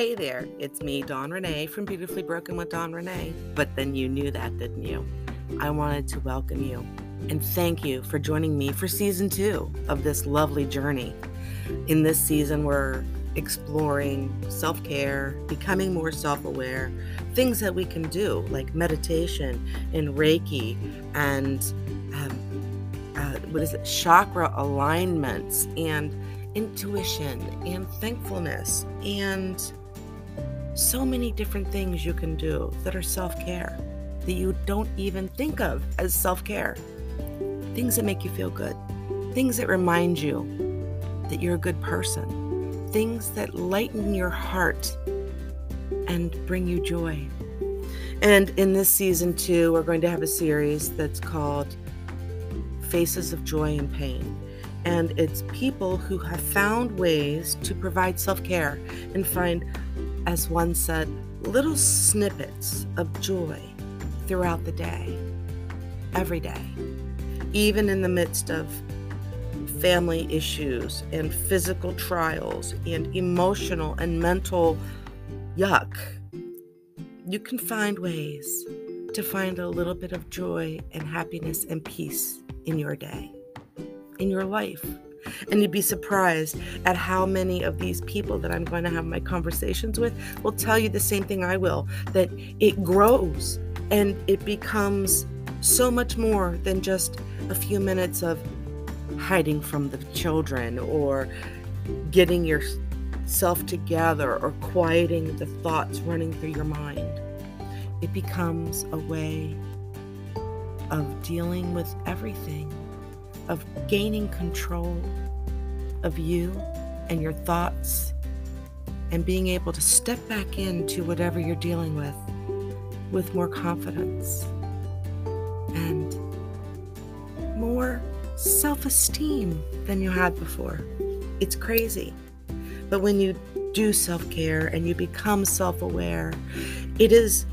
Hey there, it's me, Dawn Ranae from Beautifully Broken with Dawn Ranae. But then you knew that, didn't you? I wanted to welcome you and thank you for joining me for season two of this lovely journey. In this season, we're exploring self care, becoming more self aware, things that we can do like meditation and Reiki and um, uh, what is it, chakra alignments and intuition and thankfulness and so many different things you can do that are self care that you don't even think of as self care. Things that make you feel good, things that remind you that you're a good person, things that lighten your heart and bring you joy. And in this season, too, we're going to have a series that's called Faces of Joy and Pain. And it's people who have found ways to provide self care and find, as one said, little snippets of joy throughout the day, every day, even in the midst of family issues and physical trials and emotional and mental yuck. You can find ways to find a little bit of joy and happiness and peace in your day in your life. And you'd be surprised at how many of these people that I'm going to have my conversations with will tell you the same thing I will that it grows and it becomes so much more than just a few minutes of hiding from the children or getting yourself together or quieting the thoughts running through your mind. It becomes a way of dealing with everything of gaining control of you and your thoughts and being able to step back into whatever you're dealing with with more confidence and more self esteem than you had before. It's crazy. But when you do self care and you become self aware, it is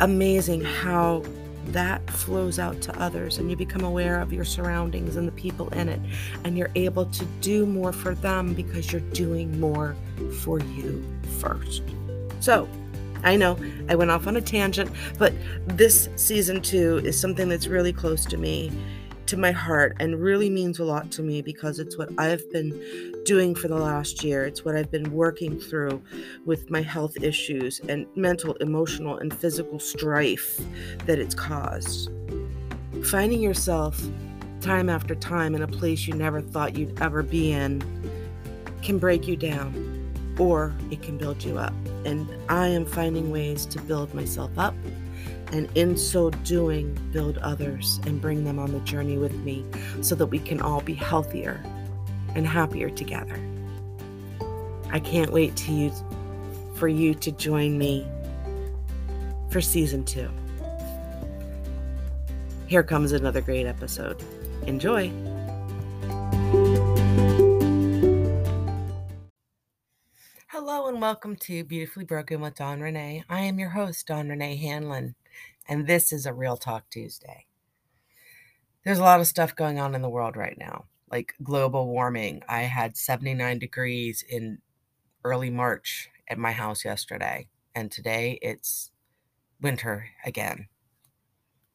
amazing how that flows out to others and you become aware of your surroundings and the people in it and you're able to do more for them because you're doing more for you first. So, I know I went off on a tangent, but this season 2 is something that's really close to me to my heart and really means a lot to me because it's what I've been doing for the last year. It's what I've been working through with my health issues and mental, emotional, and physical strife that it's caused. Finding yourself time after time in a place you never thought you'd ever be in can break you down or it can build you up. And I am finding ways to build myself up and in so doing, build others and bring them on the journey with me so that we can all be healthier and happier together. I can't wait to you, for you to join me for season two. Here comes another great episode. Enjoy. Hello and welcome to Beautifully Broken with Dawn Ranae. I am your host, Dawn Ranae Hanlon and this is a Real Talk Tuesday. There's a lot of stuff going on in the world right now, like global warming. I had 79 degrees in early March at my house yesterday, and today it's winter again.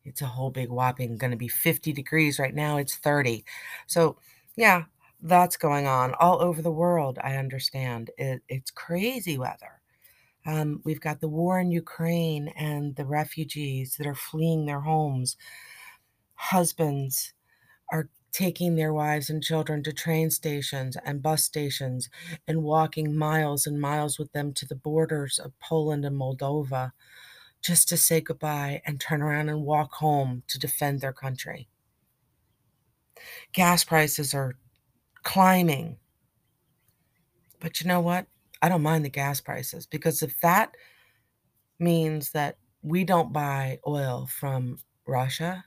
It's a whole big whopping going to be 50 degrees right now. It's 30. So, yeah, that's going on all over the world. I understand. It, it's crazy weather. Um, we've got the war in Ukraine and the refugees that are fleeing their homes. Husbands are taking their wives and children to train stations and bus stations and walking miles and miles with them to the borders of Poland and Moldova just to say goodbye and turn around and walk home to defend their country. Gas prices are climbing. But you know what? I don't mind the gas prices because if that means that we don't buy oil from Russia,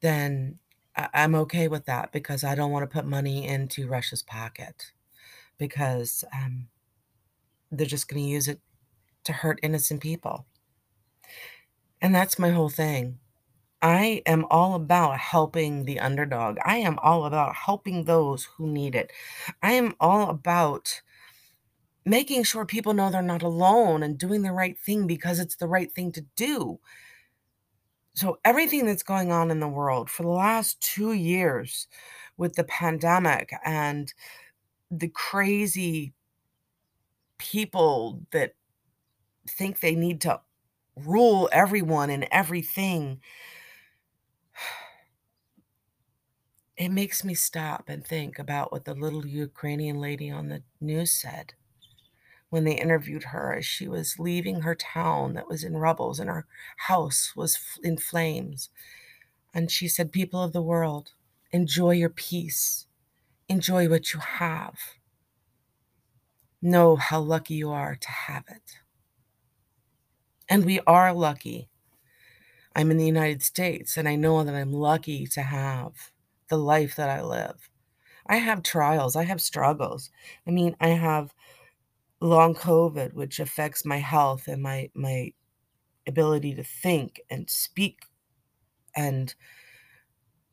then I'm okay with that because I don't want to put money into Russia's pocket because um, they're just going to use it to hurt innocent people. And that's my whole thing. I am all about helping the underdog. I am all about helping those who need it. I am all about making sure people know they're not alone and doing the right thing because it's the right thing to do. So, everything that's going on in the world for the last two years with the pandemic and the crazy people that think they need to rule everyone and everything, it makes me stop and think about what the little Ukrainian lady on the news said when they interviewed her as she was leaving her town that was in rubbles and her house was in flames. And she said, People of the world, enjoy your peace, enjoy what you have. Know how lucky you are to have it. And we are lucky. I'm in the United States and I know that I'm lucky to have the life that I live. I have trials, I have struggles. I mean, I have long COVID, which affects my health and my my ability to think and speak and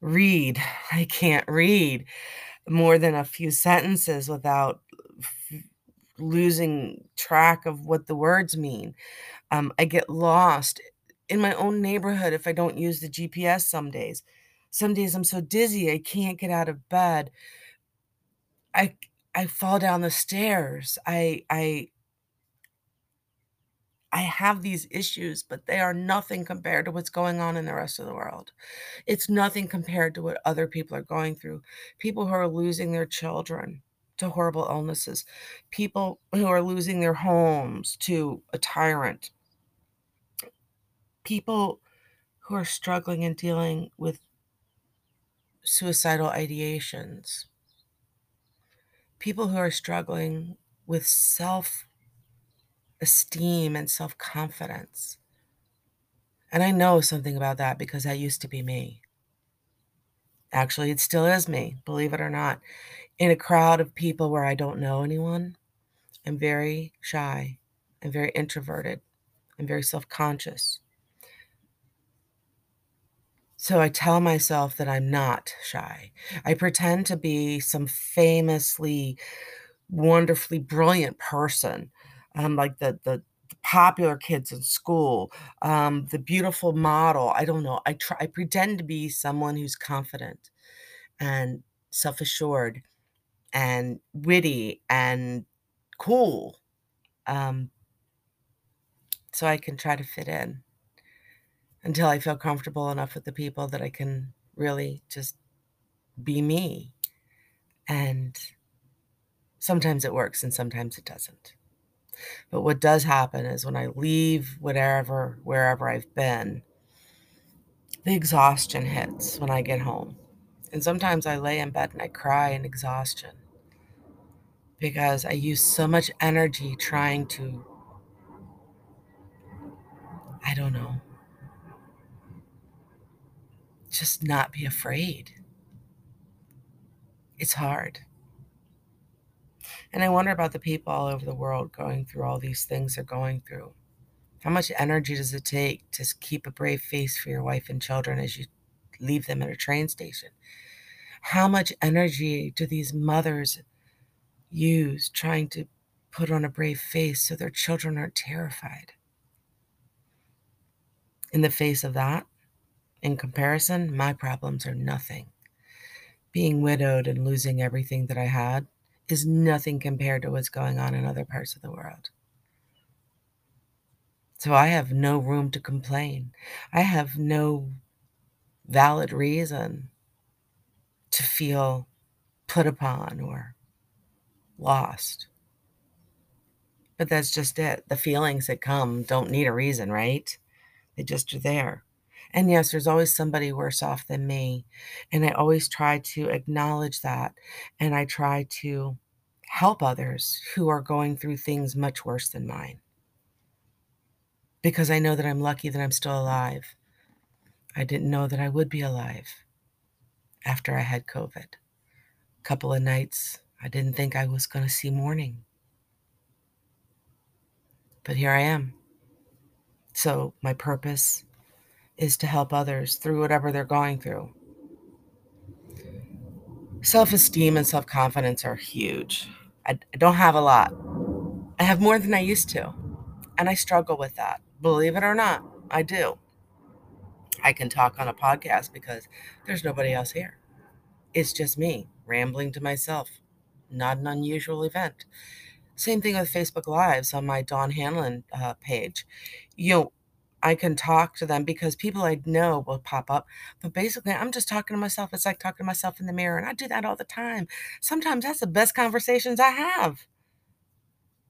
read. I can't read more than a few sentences without f- losing track of what the words mean. Um, I get lost in my own neighborhood if I don't use the GPS some days. Some days I'm so dizzy I can't get out of bed. I I fall down the stairs. I I I have these issues, but they are nothing compared to what's going on in the rest of the world. It's nothing compared to what other people are going through. People who are losing their children to horrible illnesses, people who are losing their homes to a tyrant, people who are struggling and dealing with suicidal ideations, people who are struggling with self esteem and self confidence. And I know something about that because that used to be me. Actually, it still is me, believe it or not. In a crowd of people where I don't know anyone, I'm very shy. I'm very introverted. I'm very self conscious. So I tell myself that I'm not shy. I pretend to be some famously, wonderfully brilliant person, um, like the, the popular kids in school, um, the beautiful model. I don't know. I try. I pretend to be someone who's confident and self assured and witty and cool, um, so I can try to fit in until I feel comfortable enough with the people that I can really just be me. And sometimes it works and sometimes it doesn't. But what does happen is when I leave whatever, wherever I've been, the exhaustion hits when I get home. And sometimes I lay in bed and I cry in exhaustion because I use so much energy trying to, I don't know, just not be afraid. It's hard. And I wonder about the people all over the world going through all these things they're going through. How much energy does it take to keep a brave face for your wife and children as you leave them at a train station? How much energy do these mothers use trying to put on a brave face so their children aren't terrified? In the face of that, in comparison, my problems are nothing. Being widowed and losing everything that I had is nothing compared to what's going on in other parts of the world. So I have no room to complain. I have no valid reason to feel put upon or lost. But that's just it. The feelings that come don't need a reason, right? They just are there. And yes, there's always somebody worse off than me. And I always try to acknowledge that. And I try to help others who are going through things much worse than mine. Because I know that I'm lucky that I'm still alive. I didn't know that I would be alive after I had COVID. A couple of nights, I didn't think I was going to see morning. But here I am. So, my purpose is to help others through whatever they're going through. Self esteem and self confidence are huge. I, don't have a lot, I have more than I used to. And I struggle with that. Believe it or not, I do. I can talk on a podcast because there's nobody else here. It's just me rambling to myself. Not an unusual event. Same thing with Facebook Lives on my Dawn Hanlon uh, page. You know, I can talk to them because people I know will pop up. But basically, I'm just talking to myself. It's like talking to myself in the mirror. And I do that all the time. Sometimes that's the best conversations I have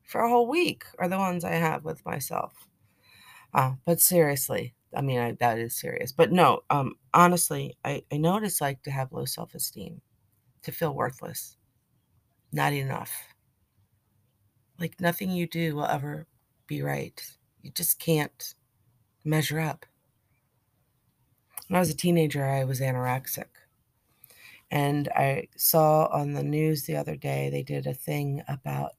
for a whole week, are the ones I have with myself. Uh, but seriously, I mean, I, that is serious. But no, um, honestly, I, I know what it's like to have low self esteem, to feel worthless, not enough. Like nothing you do will ever be right. You just can't measure up. When I was a teenager, I was anorexic. And I saw on the news the other day, they did a thing about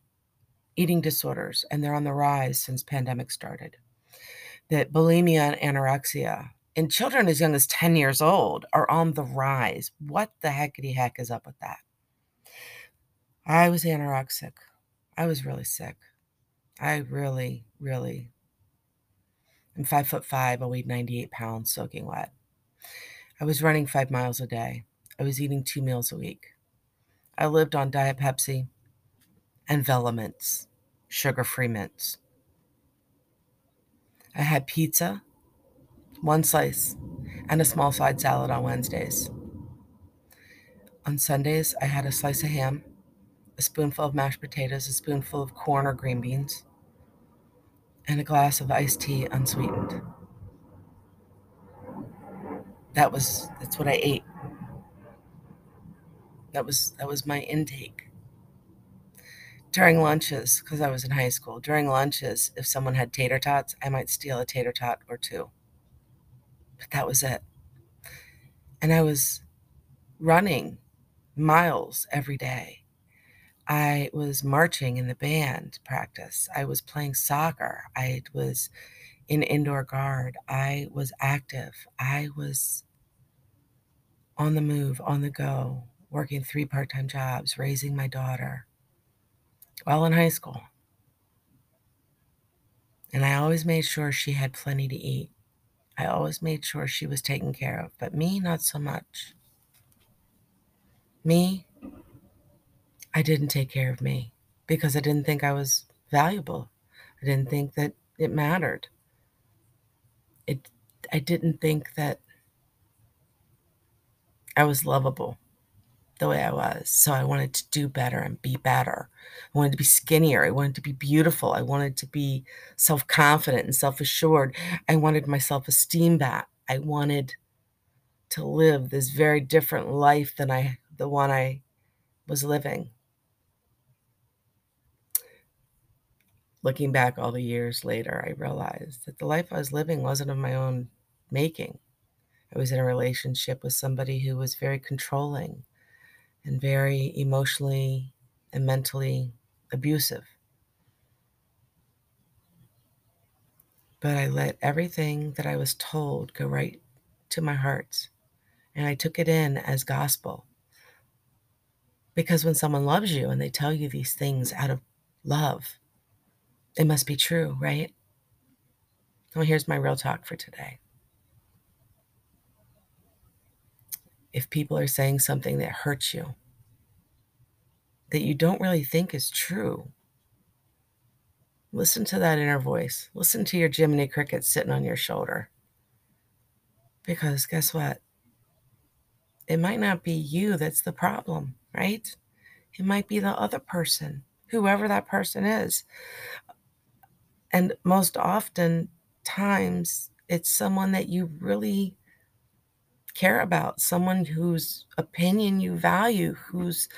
eating disorders, and they're on the rise since pandemic started. That bulimia and anorexia in children as young as 10 years old are on the rise. What the heckity heck is up with that? I was anorexic. I was really sick. I really, really I'm five foot five. I weighed 98 pounds soaking wet. I was running five miles a day. I was eating two meals a week. I lived on Diet Pepsi and Velamints, sugar free mints. I had pizza, one slice, and a small side salad on Wednesdays. On Sundays, I had a slice of ham, a spoonful of mashed potatoes, a spoonful of corn or green beans, and a glass of iced tea unsweetened. That was that's what I ate. That was that was my intake. During lunches, because I was in high school, during lunches, if someone had tater tots, I might steal a tater tot or two. But that was it. And I was running miles every day. I was marching in the band practice. I was playing soccer. I was in indoor guard. I was active. I was on the move, on the go, working three part time jobs, raising my daughter while in high school. And I always made sure she had plenty to eat. I always made sure she was taken care of, but me, not so much. Me, I didn't take care of me because I didn't think I was valuable. I didn't think that it mattered. It I didn't think that I was lovable the way I was. So I wanted to do better and be better. I wanted to be skinnier. I wanted to be beautiful. I wanted to be self confident and self assured. I wanted my self esteem back. I wanted to live this very different life than I the one I was living. Looking back all the years later, I realized that the life I was living wasn't of my own making. I was in a relationship with somebody who was very controlling and very emotionally and mentally abusive. But I let everything that I was told go right to my heart. And I took it in as gospel. Because when someone loves you and they tell you these things out of love, it must be true, right? Well, here's my real talk for today. If people are saying something that hurts you, that you don't really think is true, listen to that inner voice. Listen to your Jiminy Cricket sitting on your shoulder. Because guess what? It might not be you that's the problem, right? It might be the other person, whoever that person is. And most often times, it's someone that you really care about, someone whose opinion you value, whose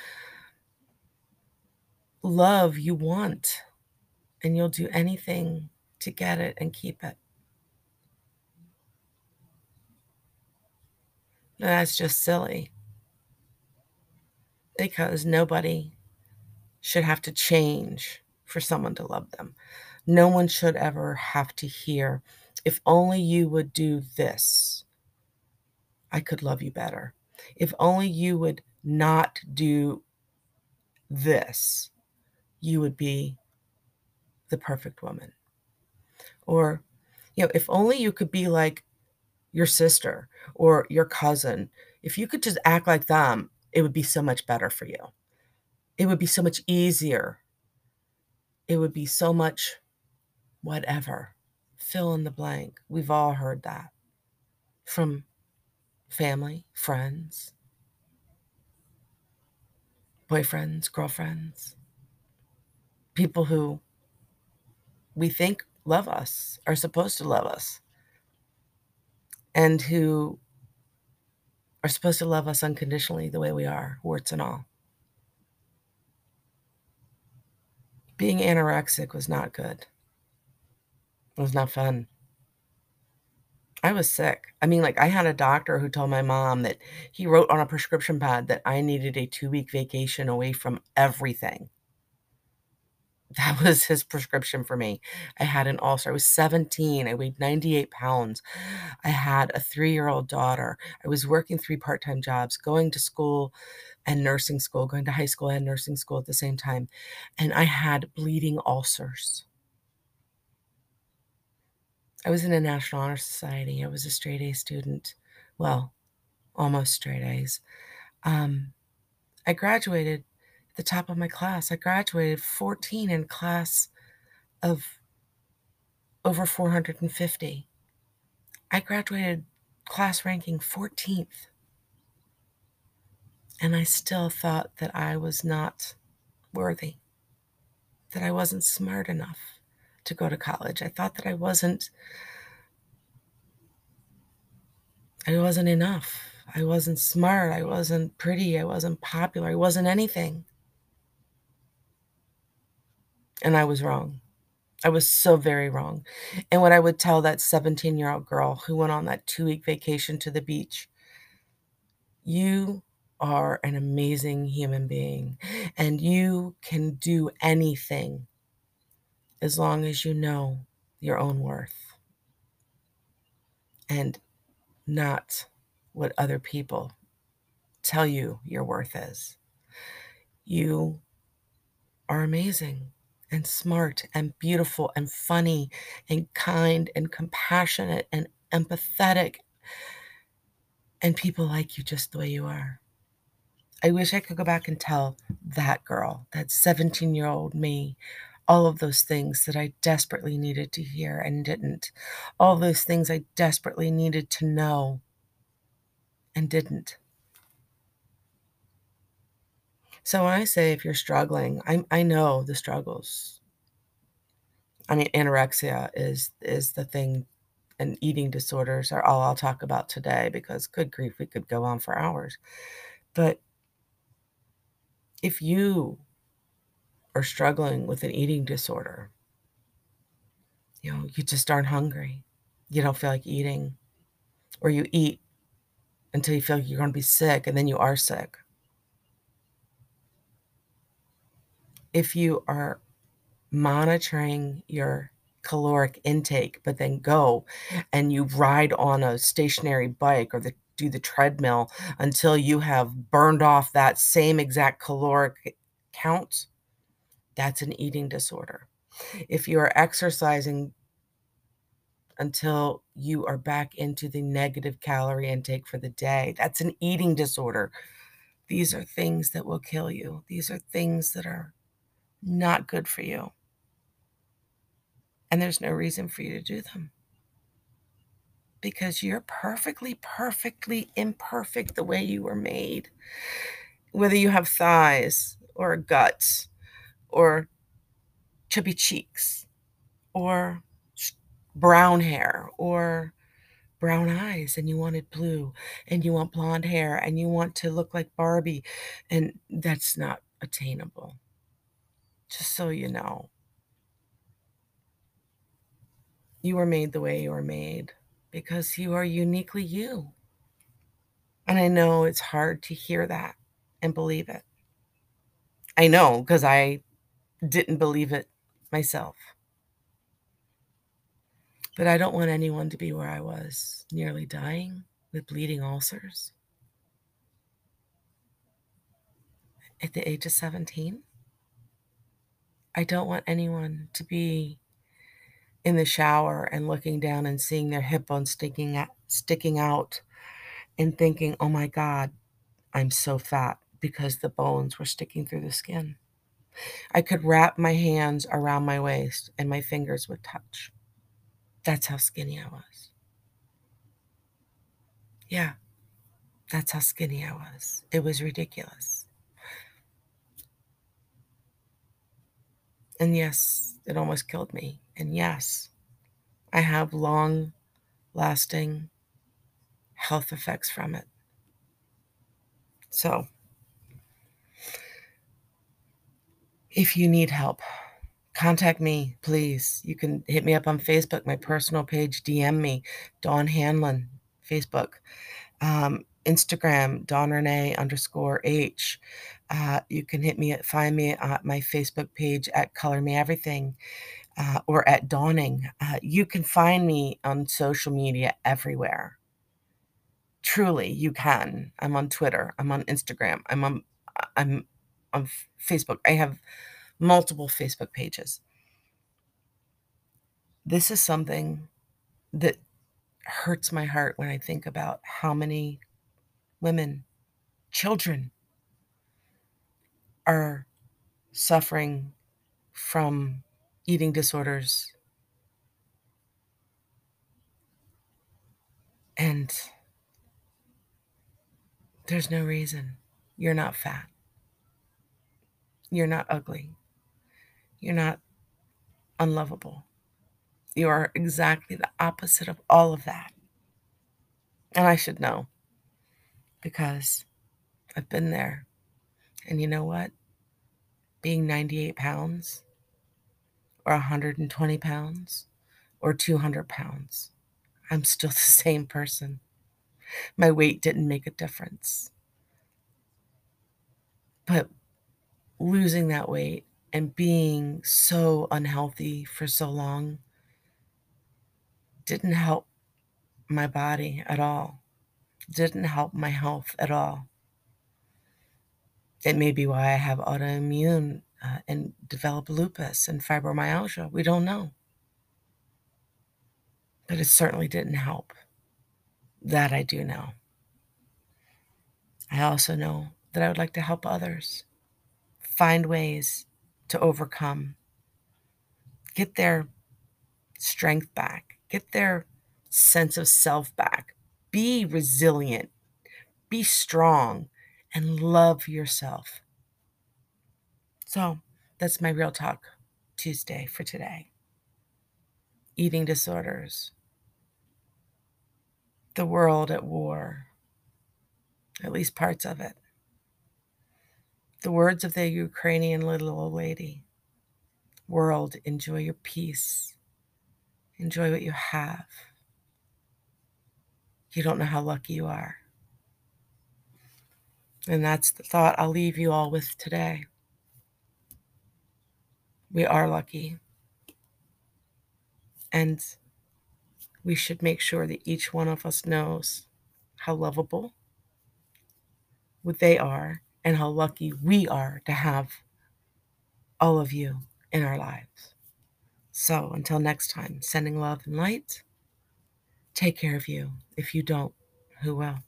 love you want, and you'll do anything to get it and keep it. That's just silly because nobody should have to change for someone to love them. No one should ever have to hear, if only you would do this, I could love you better. If only you would not do this, you would be the perfect woman. Or, you know, if only you could be like your sister or your cousin, if you could just act like them, it would be so much better for you. It would be so much easier. It would be so much whatever. Fill in the blank. We've all heard that from family, friends, boyfriends, girlfriends, people who we think love us, are supposed to love us, and who are supposed to love us unconditionally the way we are, warts and all. Being anorexic was not good. It was not fun. I was sick. I mean, like, I had a doctor who told my mom that he wrote on a prescription pad that I needed a two week vacation away from everything. That was his prescription for me. I had an ulcer. I was 17. I weighed 98 pounds. I had a three year old daughter. I was working three part time jobs, going to school and nursing school, going to high school and nursing school at the same time. And I had bleeding ulcers. I was in a National Honor Society. I was a straight A student. Well, almost straight A's. Um, I graduated at the top of my class. I graduated 14 in class of over 450. I graduated class ranking 14th. And I still thought that I was not worthy, that I wasn't smart enough to go to college. I thought that I wasn't I wasn't enough. I wasn't smart. I wasn't pretty. I wasn't popular. I wasn't anything. And I was wrong. I was so very wrong. And what I would tell that 17 year old girl who went on that two week vacation to the beach you are an amazing human being and you can do anything as long as you know your own worth and not what other people tell you your worth is. You are amazing and smart and beautiful and funny and kind and compassionate and empathetic. And people like you just the way you are. I wish I could go back and tell that girl, that 17 year old me, all of those things that I desperately needed to hear and didn't, all those things I desperately needed to know and didn't. So when I say if you're struggling, I, I know the struggles. I mean, anorexia is is the thing, and eating disorders are all I'll talk about today because, good grief, we could go on for hours. But if you are struggling with an eating disorder, you know, you just aren't hungry. You don't feel like eating, or you eat until you feel like you're going to be sick and then you are sick. If you are monitoring your caloric intake, but then go and you ride on a stationary bike or the, do the treadmill until you have burned off that same exact caloric count, that's an eating disorder. If you are exercising until you are back into the negative calorie intake for the day, that's an eating disorder. These are things that will kill you. These are things that are not good for you. And there's no reason for you to do them because you're perfectly, perfectly imperfect the way you were made. Whether you have thighs or guts or chubby cheeks or brown hair or brown eyes and you wanted blue and you want blonde hair and you want to look like Barbie and that's not attainable. Just so you know. You were made the way you were made because you are uniquely you. And I know it's hard to hear that and believe it. I know because I didn't believe it myself. But I don't want anyone to be where I was, nearly dying with bleeding ulcers at the age of 17. I don't want anyone to be in the shower and looking down and seeing their hip bone sticking out, sticking out and thinking, "Oh my god, I'm so fat because the bones were sticking through the skin." I could wrap my hands around my waist and my fingers would touch. That's how skinny I was. Yeah, that's how skinny I was. It was ridiculous. And yes, it almost killed me. And yes, I have long lasting health effects from it. So, if you need help, contact me, please. You can hit me up on Facebook, my personal page, DM me, Dawn Hanlon, Facebook, um, Instagram, Dawn Ranae underscore H. Uh, you can hit me, at, find me at my Facebook page at Color Me Everything uh, or at Dawning. Uh, you can find me on social media everywhere. Truly, you can. I'm on Twitter. I'm on Instagram. I'm on. I'm on Facebook. I have multiple Facebook pages. This is something that hurts my heart when I think about how many women, children are suffering from eating disorders. And there's no reason. You're not fat. You're not ugly. You're not unlovable. You are exactly the opposite of all of that. And I should know because I've been there. And you know what? Being 98 pounds or 120 pounds or 200 pounds, I'm still the same person. My weight didn't make a difference. But losing that weight and being so unhealthy for so long didn't help my body at all, didn't help my health at all. It may be why I have autoimmune uh, and develop lupus and fibromyalgia. We don't know. But it certainly didn't help. That I do know. I also know that I would like to help others find ways to overcome, get their strength back, get their sense of self back, be resilient, be strong, and love yourself. So that's my real talk Tuesday for today. Eating disorders, the world at war, at least parts of it. The words of the Ukrainian little old lady World, enjoy your peace, enjoy what you have. You don't know how lucky you are. And that's the thought I'll leave you all with today. We are lucky. And we should make sure that each one of us knows how lovable they are and how lucky we are to have all of you in our lives. So until next time, sending love and light. Take care of you. If you don't, who will?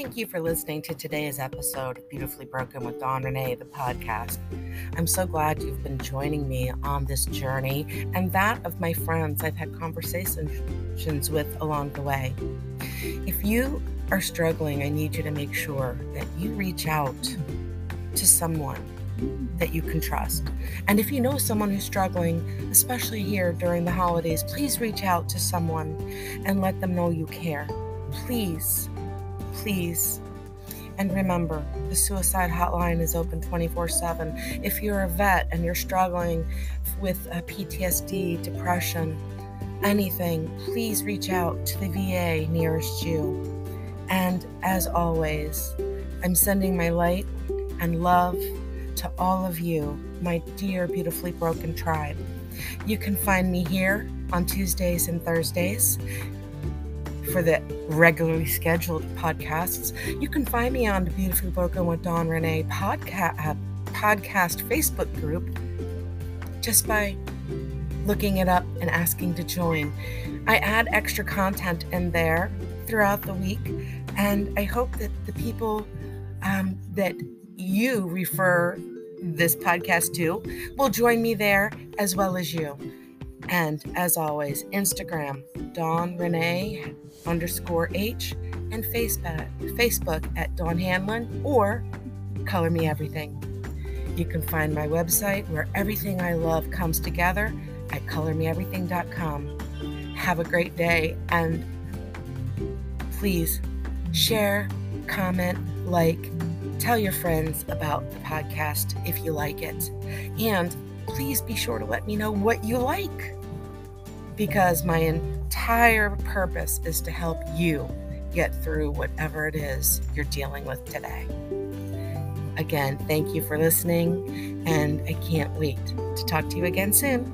Thank you for listening to today's episode of Beautifully Broken with Dawn Ranae, the podcast. I'm so glad you've been joining me on this journey and that of my friends I've had conversations with along the way. If you are struggling, I need you to make sure that you reach out to someone that you can trust. And if you know someone who's struggling, especially here during the holidays, please reach out to someone and let them know you care. Please please. And remember, the suicide hotline is open 24 7. If you're a vet and you're struggling with PTSD, depression, anything, please reach out to the VA nearest you. And as always, I'm sending my light and love to all of you, my dear, beautifully broken tribe. You can find me here on Tuesdays and Thursdays for the regularly scheduled podcasts, you can find me on the Beautifully Broken with Dawn Ranae podcast, uh, podcast Facebook group just by looking it up and asking to join. I add extra content in there throughout the week, and I hope that the people um, that you refer this podcast to will join me there as well as you. And as always, Instagram, Dawn Ranae underscore H, and Facebook, Facebook at Dawn Hanlon or Color Me Everything. You can find my website where everything I love comes together at colormeeverything.com. Have a great day and please share, comment, like, tell your friends about the podcast if you like it. And please be sure to let me know what you like because my entire purpose is to help you get through whatever it is you're dealing with today. Again, thank you for listening, and I can't wait to talk to you again soon.